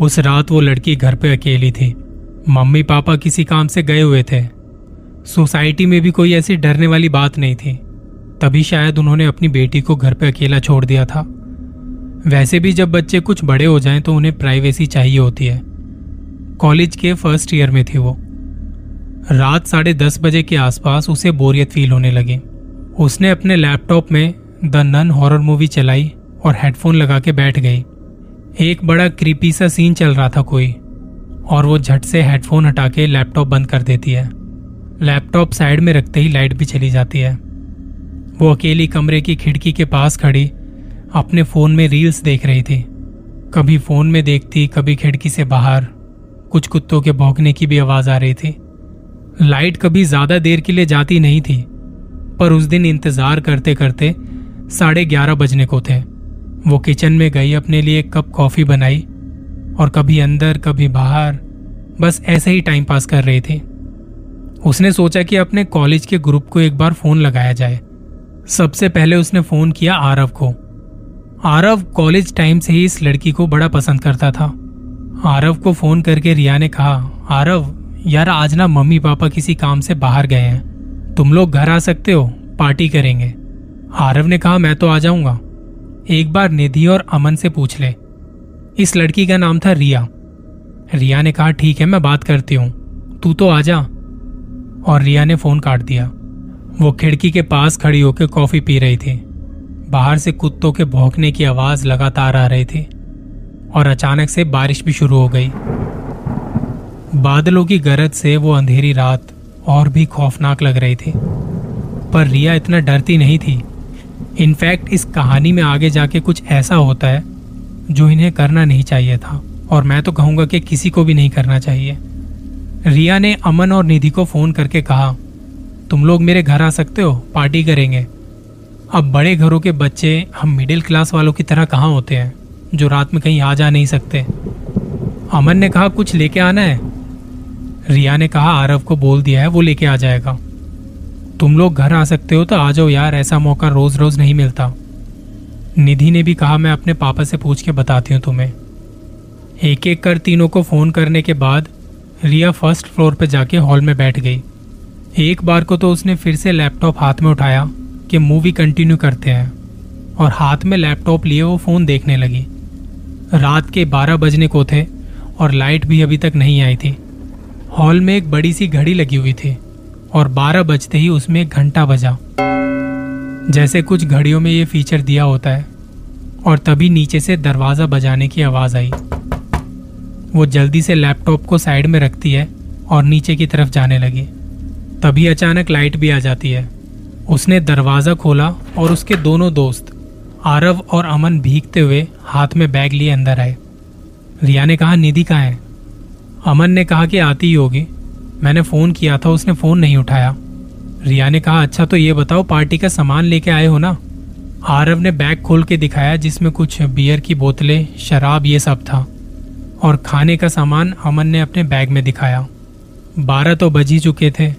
उस रात वो लड़की घर पे अकेली थी। मम्मी पापा किसी काम से गए हुए थे। सोसाइटी में भी कोई ऐसी डरने वाली बात नहीं थी। तभी शायद उन्होंने अपनी बेटी को घर पे अकेला छोड़ दिया था। वैसे भी जब बच्चे कुछ बड़े हो जाएँ तो उन्हें प्राइवेसी चाहिए होती है। कॉलेज के फ़र्स्ट ईयर में थी वो। रात साढ़े दस बजे के आसपास उसे बोरियत फील होने लगी। उसने अपने लैपटॉप में द नन हॉरर मूवी चलाई और हेडफोन लगा के बैठ गई। एक बड़ा क्रीपी सा सीन चल रहा था कोई, और वो झट से हेडफोन हटा के लैपटॉप बंद कर देती है। लैपटॉप साइड में रखते ही लाइट भी चली जाती है। वो अकेली कमरे की खिड़की के पास खड़ी अपने फ़ोन में रील्स देख रही थी। कभी फ़ोन में देखती, कभी खिड़की से बाहर। कुछ कुत्तों के भौंकने की भी आवाज़ आ रही थी। लाइट कभी ज़्यादा देर के लिए जाती नहीं थी, पर उस दिन इंतज़ार करते करते साढ़े ग्यारह बजने को थे। वो किचन में गई, अपने लिए एक कप कॉफ़ी बनाई और कभी अंदर, कभी बाहर, बस ऐसे ही टाइम पास कर रही थी। उसने सोचा कि अपने कॉलेज के ग्रुप को एक बार फ़ोन लगाया जाए। सबसे पहले उसने फ़ोन किया आरव को। आरव कॉलेज टाइम से ही इस लड़की को बड़ा पसंद करता था। आरव को फ़ोन करके रिया ने कहा, आरव, यार आज ना मम्मी पापा किसी काम से बाहर गए हैं। तुम लोग घर आ सकते हो पार्टी करेंगे। आरव ने कहा, मैं तो आ जाऊँगा। एक बार निधि और अमन से पूछ ले। इस लड़की का नाम था रिया। रिया ने कहा, ठीक है, मैं बात करती हूँ। तू तो आ जा। और रिया ने फ़ोन काट दिया। वो खिड़की के पास खड़ी होकर कॉफ़ी पी रही थी। बाहर से कुत्तों के भौंकने की आवाज़ लगातार आ रही थी और अचानक से बारिश भी शुरू हो गई। बादलों की गरज से वो अंधेरी रात और भी खौफनाक लग रही थी। पर रिया इतना डरती नहीं थी। इनफैक्ट इस कहानी में आगे जाके कुछ ऐसा होता है, जो इन्हें करना नहीं चाहिए था। और मैं तो कहूँगा कि किसी को भी नहीं करना चाहिए। रिया ने अमन और निधि को फ़ोन करके कहा, तुम लोग मेरे घर आ सकते हो? पार्टी करेंगे। अब बड़े घरों के बच्चे, हम मिडिल क्लास वालों की तरह कहाँ होते हैं, जो रात में कहीं आ जा नहीं सकते? अमन ने कहा, कुछ लेके आना है? रिया ने कहा, आरव को बोल दिया है, वो लेके आ जाएगा। तुम लोग घर आ सकते हो तो आ जाओ यार, ऐसा मौका रोज रोज नहीं मिलता। निधि ने भी कहा, मैं अपने पापा से पूछ के बताती हूँ तुम्हें। एक एक कर तीनों को फ़ोन करने के बाद, रिया फ़र्स्ट फ्लोर पर जाके हॉल में बैठ गई। एक बार को तो उसने फिर से लैपटॉप हाथ में उठाया कि मूवी कंटिन्यू करते हैं, और हाथ में लैपटॉप लिए वो फ़ोन देखने लगी। रात के बारह बजने को थे, और लाइट भी अभी तक नहीं आई थी। हॉल में एक बड़ी सी घड़ी लगी हुई थी। और बारह बजते ही उसमें घंटा बजा। जैसे कुछ घड़ियों में ये फीचर दिया होता है, और तभी नीचे से दरवाज़ा बजाने की आवाज़ आई। वो जल्दी से लैपटॉप को साइड में रखती है और नीचे की तरफ़ जाने लगी। तभी अचानक लाइट भी आ जाती है। उसने दरवाज़ा खोला और उसके दोनों दोस्त, आरव और अमन, भीगते हुए हाथ में बैग लिए अंदर आए। रिया ने कहा, निधि कहाँ है? अमन ने कहा कि आती ही होगी। मैंने फ़ोन किया था, उसने फ़ोन नहीं उठाया। रिया ने कहा अच्छा तो ये बताओ, पार्टी का सामान लेके आए हो ना? आरव ने बैग खोल के दिखाया, जिसमें कुछ बियर की बोतलें, शराब, ये सब था। और खाने का सामान अमन ने अपने बैग में दिखाया। बारह तो बज ही चुके थे,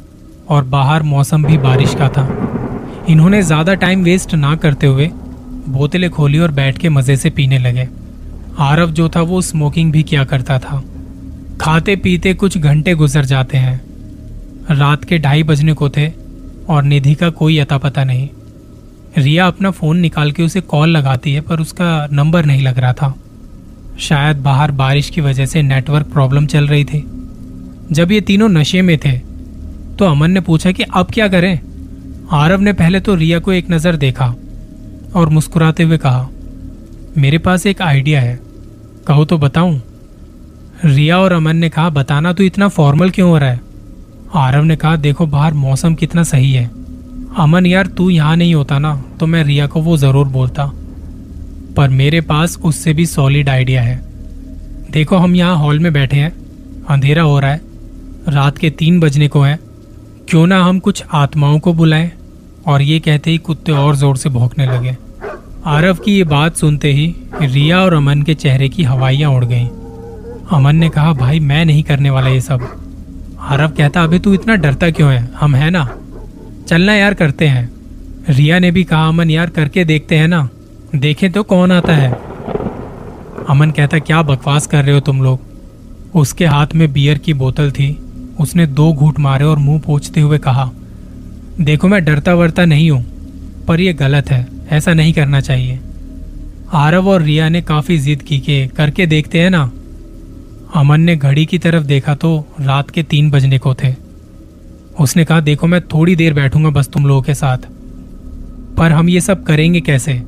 और बाहर मौसम भी बारिश का था। इन्होंने ज़्यादा टाइम वेस्ट ना करते हुए बोतलें खोली और बैठ के मज़े से पीने लगे। आरव जो था, वो स्मोकिंग भी किया करता था। खाते पीते कुछ घंटे गुजर जाते हैं। रात के ढाई बजने को थे और निधि का कोई अता पता नहीं। रिया अपना फ़ोन निकाल के उसे कॉल लगाती है, पर उसका नंबर नहीं लग रहा था। शायद बाहर बारिश की वजह से नेटवर्क प्रॉब्लम चल रही थी। जब ये तीनों नशे में थे तो अमन ने पूछा कि अब क्या करें? आरव ने पहले तो रिया को एक नज़र देखा और मुस्कुराते हुए कहा, मेरे पास एक आइडिया है। कहो तो बताऊँ? रिया और अमन ने कहा, बताना तो इतना फॉर्मल क्यों हो रहा है? आरव ने कहा, देखो बाहर मौसम कितना सही है। अमन यार, तू यहाँ नहीं होता ना तो मैं रिया को वो ज़रूर बोलता। पर मेरे पास उससे भी सॉलिड आइडिया है। देखो, हम यहाँ हॉल में बैठे हैं। अंधेरा हो रहा है। रात के तीन बजने को है। क्यों ना हम कुछ आत्माओं को बुलाएँ? और ये कहते ही कुत्ते और ज़ोर से भौंकने लगे। आरव की ये बात सुनते ही रिया और अमन के चेहरे की हवाइयाँ उड़ गईं। अमन ने कहा, भाई, मैं नहीं करने वाला ये सब। आरव कहता अभी तू इतना डरता क्यों है? हम है ना। चलना यार, करते हैं। रिया ने भी कहा, अमन, यार, करके देखते हैं ना। देखे तो कौन आता है? अमन कहता, क्या बकवास कर रहे हो तुम लोग? उसके हाथ में बियर की बोतल थी। उसने दो घूट मारे और मुँह पोछते हुए कहा, देखो, मैं डरता वरता नहीं हूँ, पर यह गलत है। ऐसा नहीं करना चाहिए। आरव और रिया ने काफ़ी जिद की के करके देखते हैं ना। अमन ने घड़ी की तरफ़ देखा तो रात के तीन बजने को थे। उसने कहा, देखो, मैं थोड़ी देर बैठूँगा बस तुम लोगों के साथ। पर हम ये सब करेंगे कैसे?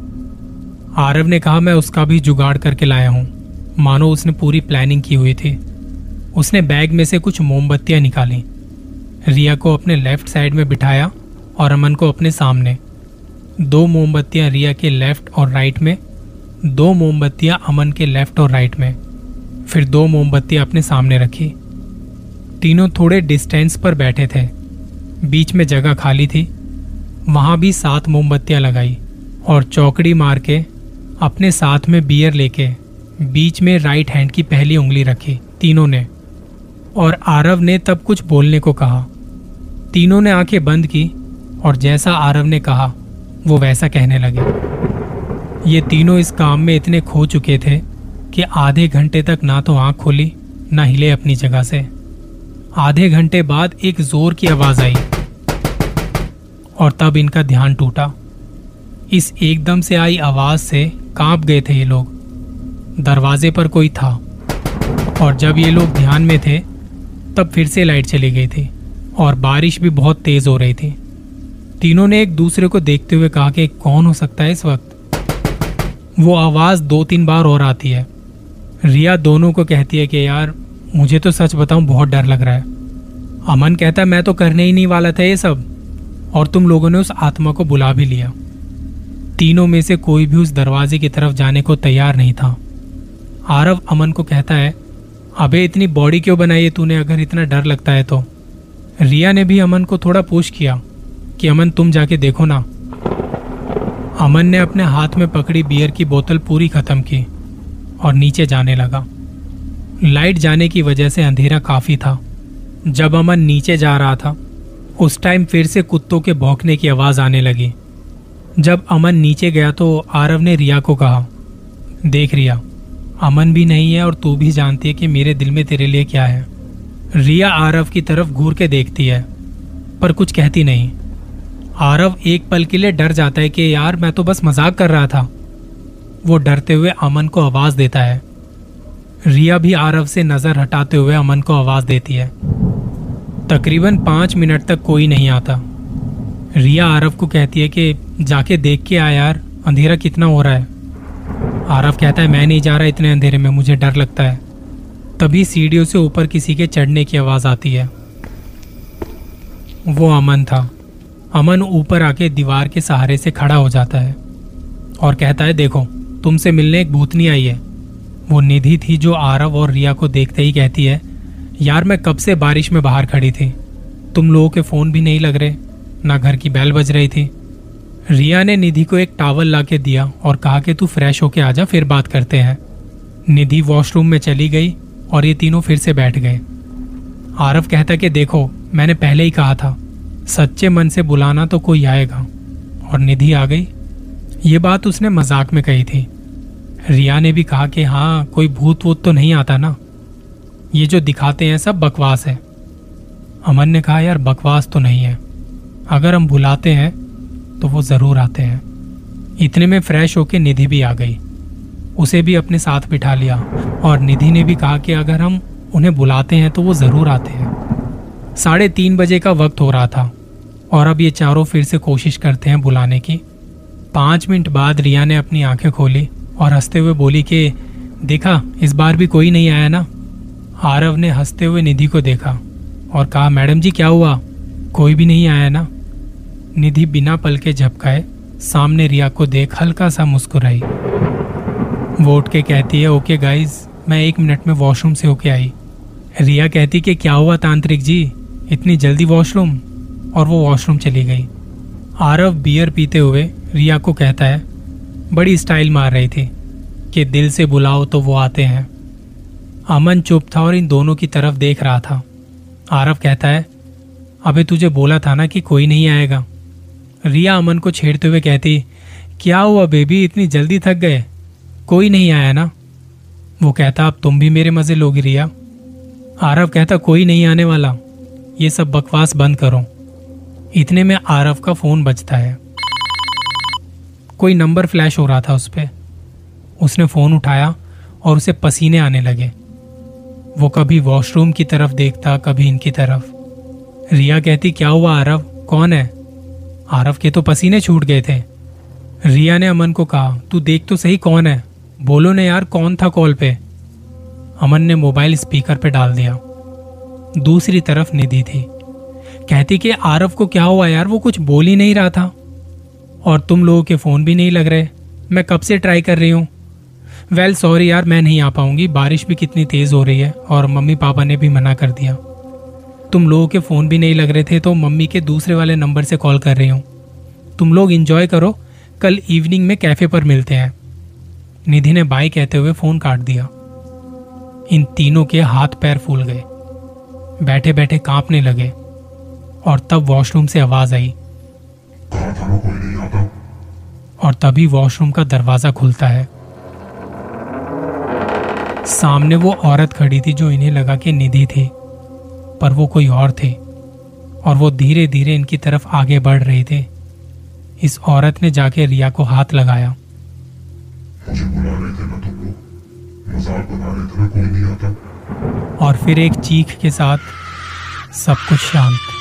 आरव ने कहा, मैं उसका भी जुगाड़ करके लाया हूँ। मानो उसने पूरी प्लानिंग की हुई थी। उसने बैग में से कुछ मोमबत्तियाँ निकाली। रिया को अपने लेफ़्ट साइड में बिठाया और अमन को अपने सामने। दो मोमबत्तियाँ रिया के लेफ़्ट और राइट में, दो मोमबत्तियाँ अमन के लेफ़्ट और राइट में। फिर दो मोमबत्तियाँ अपने सामने रखी। तीनों थोड़े डिस्टेंस पर बैठे थे। बीच में जगह खाली थी। वहाँ भी सात मोमबत्तियाँ लगाई और चौकड़ी मार के अपने साथ में बियर लेके बीच में राइट हैंड की पहली उंगली रखी तीनों ने और आरव ने तब कुछ बोलने को कहा। तीनों ने आँखें बंद की और जैसा आरव ने कहा, वो वैसा कहने लगे। ये तीनों इस काम में इतने खो चुके थे कि आधे घंटे तक ना तो आँख खोली, ना हिले अपनी जगह से। आधे घंटे बाद एक ज़ोर की आवाज़ आई और तब इनका ध्यान टूटा। इस एकदम से आई आवाज़ से काँप गए थे ये लोग। दरवाजे पर कोई था और जब ये लोग ध्यान में थे, तब फिर से लाइट चली गई थी और बारिश भी बहुत तेज हो रही थी। तीनों ने एक दूसरे को देखते हुए कहा कि कौन हो सकता है इस वक्त? वो आवाज़ दो तीन बार और आती है। रिया दोनों को कहती है कि यार, मुझे तो सच बताऊँ बहुत डर लग रहा है। अमन कहता है, मैं तो करने ही नहीं वाला था ये सब, और तुम लोगों ने उस आत्मा को बुला भी लिया। तीनों में से कोई भी उस दरवाजे की तरफ़ जाने को तैयार नहीं था। आरव अमन को कहता है, अबे, इतनी बॉडी क्यों बनाई है तूने, अगर इतना डर लगता है तो? रिया ने भी अमन को थोड़ा पुश किया कि, अमन, तुम जाके देखो ना। अमन ने अपने हाथ में पकड़ी बियर की बोतल पूरी खत्म की। और नीचे जाने लगा। लाइट जाने की वजह से अंधेरा काफ़ी था। जब अमन नीचे जा रहा था, उस टाइम फिर से कुत्तों के भौंकने की आवाज़ आने लगी। जब अमन नीचे गया तो आरव ने रिया को कहा, देख रिया, अमन भी नहीं है और तू भी जानती है कि मेरे दिल में तेरे लिए क्या है। रिया आरव की तरफ़ घूर के देखती है, पर कुछ कहती नहीं। आरव एक पल के लिए डर जाता है कि यार, मैं तो बस मज़ाक कर रहा था। वो डरते हुए अमन को आवाज़ देता है। रिया भी आरव से नज़र हटाते हुए अमन को आवाज़ देती है। तकरीबन पाँच मिनट तक कोई नहीं आता। रिया आरव को कहती है कि, जाके देख के आ यार, अंधेरा कितना हो रहा है। आरव कहता है, मैं नहीं जा रहा इतने अंधेरे में, मुझे डर लगता है। तभी सीढ़ियों से ऊपर किसी के चढ़ने की आवाज़ आती है। वो अमन था। अमन ऊपर आके दीवार के सहारे से खड़ा हो जाता है और कहता है, देखो तुमसे मिलने एक भूतनी आई है। वो निधि थी जो आरव और रिया को देखते ही कहती है, यार, मैं कब से बारिश में बाहर खड़ी थी? तुम लोगों के फ़ोन भी नहीं लग रहे, ना घर की बैल बज रही थी। रिया ने निधि को एक टावल ला के दिया और कहा कि, तू फ्रेश होके आ जा, फिर बात करते हैं। निधि वॉशरूम में चली गई और ये तीनों फिर से बैठ गए। आरव कहता कि, देखो, मैंने पहले ही कहा था, सच्चे मन से बुलाना तो कोई आएगा। और निधि आ गई। ये बात उसने मज़ाक में कही थी। रिया ने भी कहा कि हाँ कोई भूत वूत तो नहीं आता ना। ये जो दिखाते हैं सब बकवास है। अमन ने कहा, यार, बकवास तो नहीं है। अगर हम बुलाते हैं तो वो ज़रूर आते हैं। इतने में फ्रेश होके निधि भी आ गई। उसे भी अपने साथ बिठा लिया। और निधि ने भी कहा कि अगर हम उन्हें बुलाते हैं तो वो ज़रूर आते हैं। साढ़े तीन बजे का वक्त हो रहा था, और अब ये चारों फिर से कोशिश करते हैं बुलाने की। पाँच मिनट बाद रिया ने अपनी आँखें खोली। और हँसते हुए बोली कि, देखा, इस बार भी कोई नहीं आया ना? आरव ने हँसते हुए निधि को देखा और कहा, मैडम जी, क्या हुआ? कोई भी नहीं आया ना? निधि बिना पल के झपकाए सामने रिया को देख हल्का सा मुस्कुराई। वो उठ के कहती है, ओके गाइज़ मैं एक मिनट में वॉशरूम से होके आई। रिया कहती कि, क्या हुआ तांत्रिक जी? इतनी जल्दी वॉशरूम? और वो वॉशरूम चली गई। आरव बियर पीते हुए रिया को कहता है बड़ी स्टाइल मार रही थी कि दिल से बुलाओ तो वो आते हैं। अमन चुप था और इन दोनों की तरफ़ देख रहा था। आरव कहता है, अबे तुझे बोला था ना कि कोई नहीं आएगा? रिया अमन को छेड़ते हुए कहती, क्या हुआ बेबी? इतनी जल्दी थक गए? कोई नहीं आया ना? वो कहता, अब तुम भी मेरे मज़े लोगी रिया। आरव कहता, कोई नहीं आने वाला। ये सब बकवास बंद करो। इतने में आरव का फ़ोन बजता है। कोई नंबर फ्लैश हो रहा था उस पर उसने फ़ोन उठाया और उसे पसीने आने लगे। वो कभी वॉशरूम की तरफ़ देखता, कभी इनकी तरफ़। रिया कहती, क्या हुआ आरव? कौन है? आरव के तो पसीने छूट गए थे। रिया ने अमन को कहा, तू देख तो सही कौन है? बोलो ने यार, कौन था कॉल पे? अमन ने मोबाइल स्पीकर पे डाल दिया। दूसरी तरफ़ निधि थी। कहती कि, आरव को क्या हुआ यार? वो कुछ बोल ही नहीं रहा था। और तुम लोगों के फ़ोन भी नहीं लग रहे। मैं कब से ट्राई कर रही हूँ? वेल सॉरी यार, मैं नहीं आ पाऊँगी। बारिश भी कितनी तेज हो रही है और मम्मी पापा ने भी मना कर दिया। तुम लोगों के फ़ोन भी नहीं लग रहे थे तो मम्मी के दूसरे वाले नंबर से कॉल कर रही हूँ। तुम लोग इंजॉय करो। कल इवनिंग में कैफ़े पर मिलते हैं। निधि ने बाई कहते हुए फ़ोन काट दिया। इन तीनों के हाथ पैर फूल गए। बैठे बैठे कांपने लगे और तब वॉशरूम से आवाज़ आई। और तभी वॉशरूम का दरवाज़ा खुलता है। सामने वो औरत खड़ी थी जो इन्हें लगा कि निधि थी पर वो कोई और थे और वो धीरे धीरे इनकी तरफ़ आगे बढ़ रहे थे। इस औरत ने जाके रिया को हाथ लगाया। मुझे बुला रहे थे ना तुम लोग। मज़ाक बना रहे थे ना कोई नहीं आता। और फिर एक चीख के साथ सब कुछ शांत।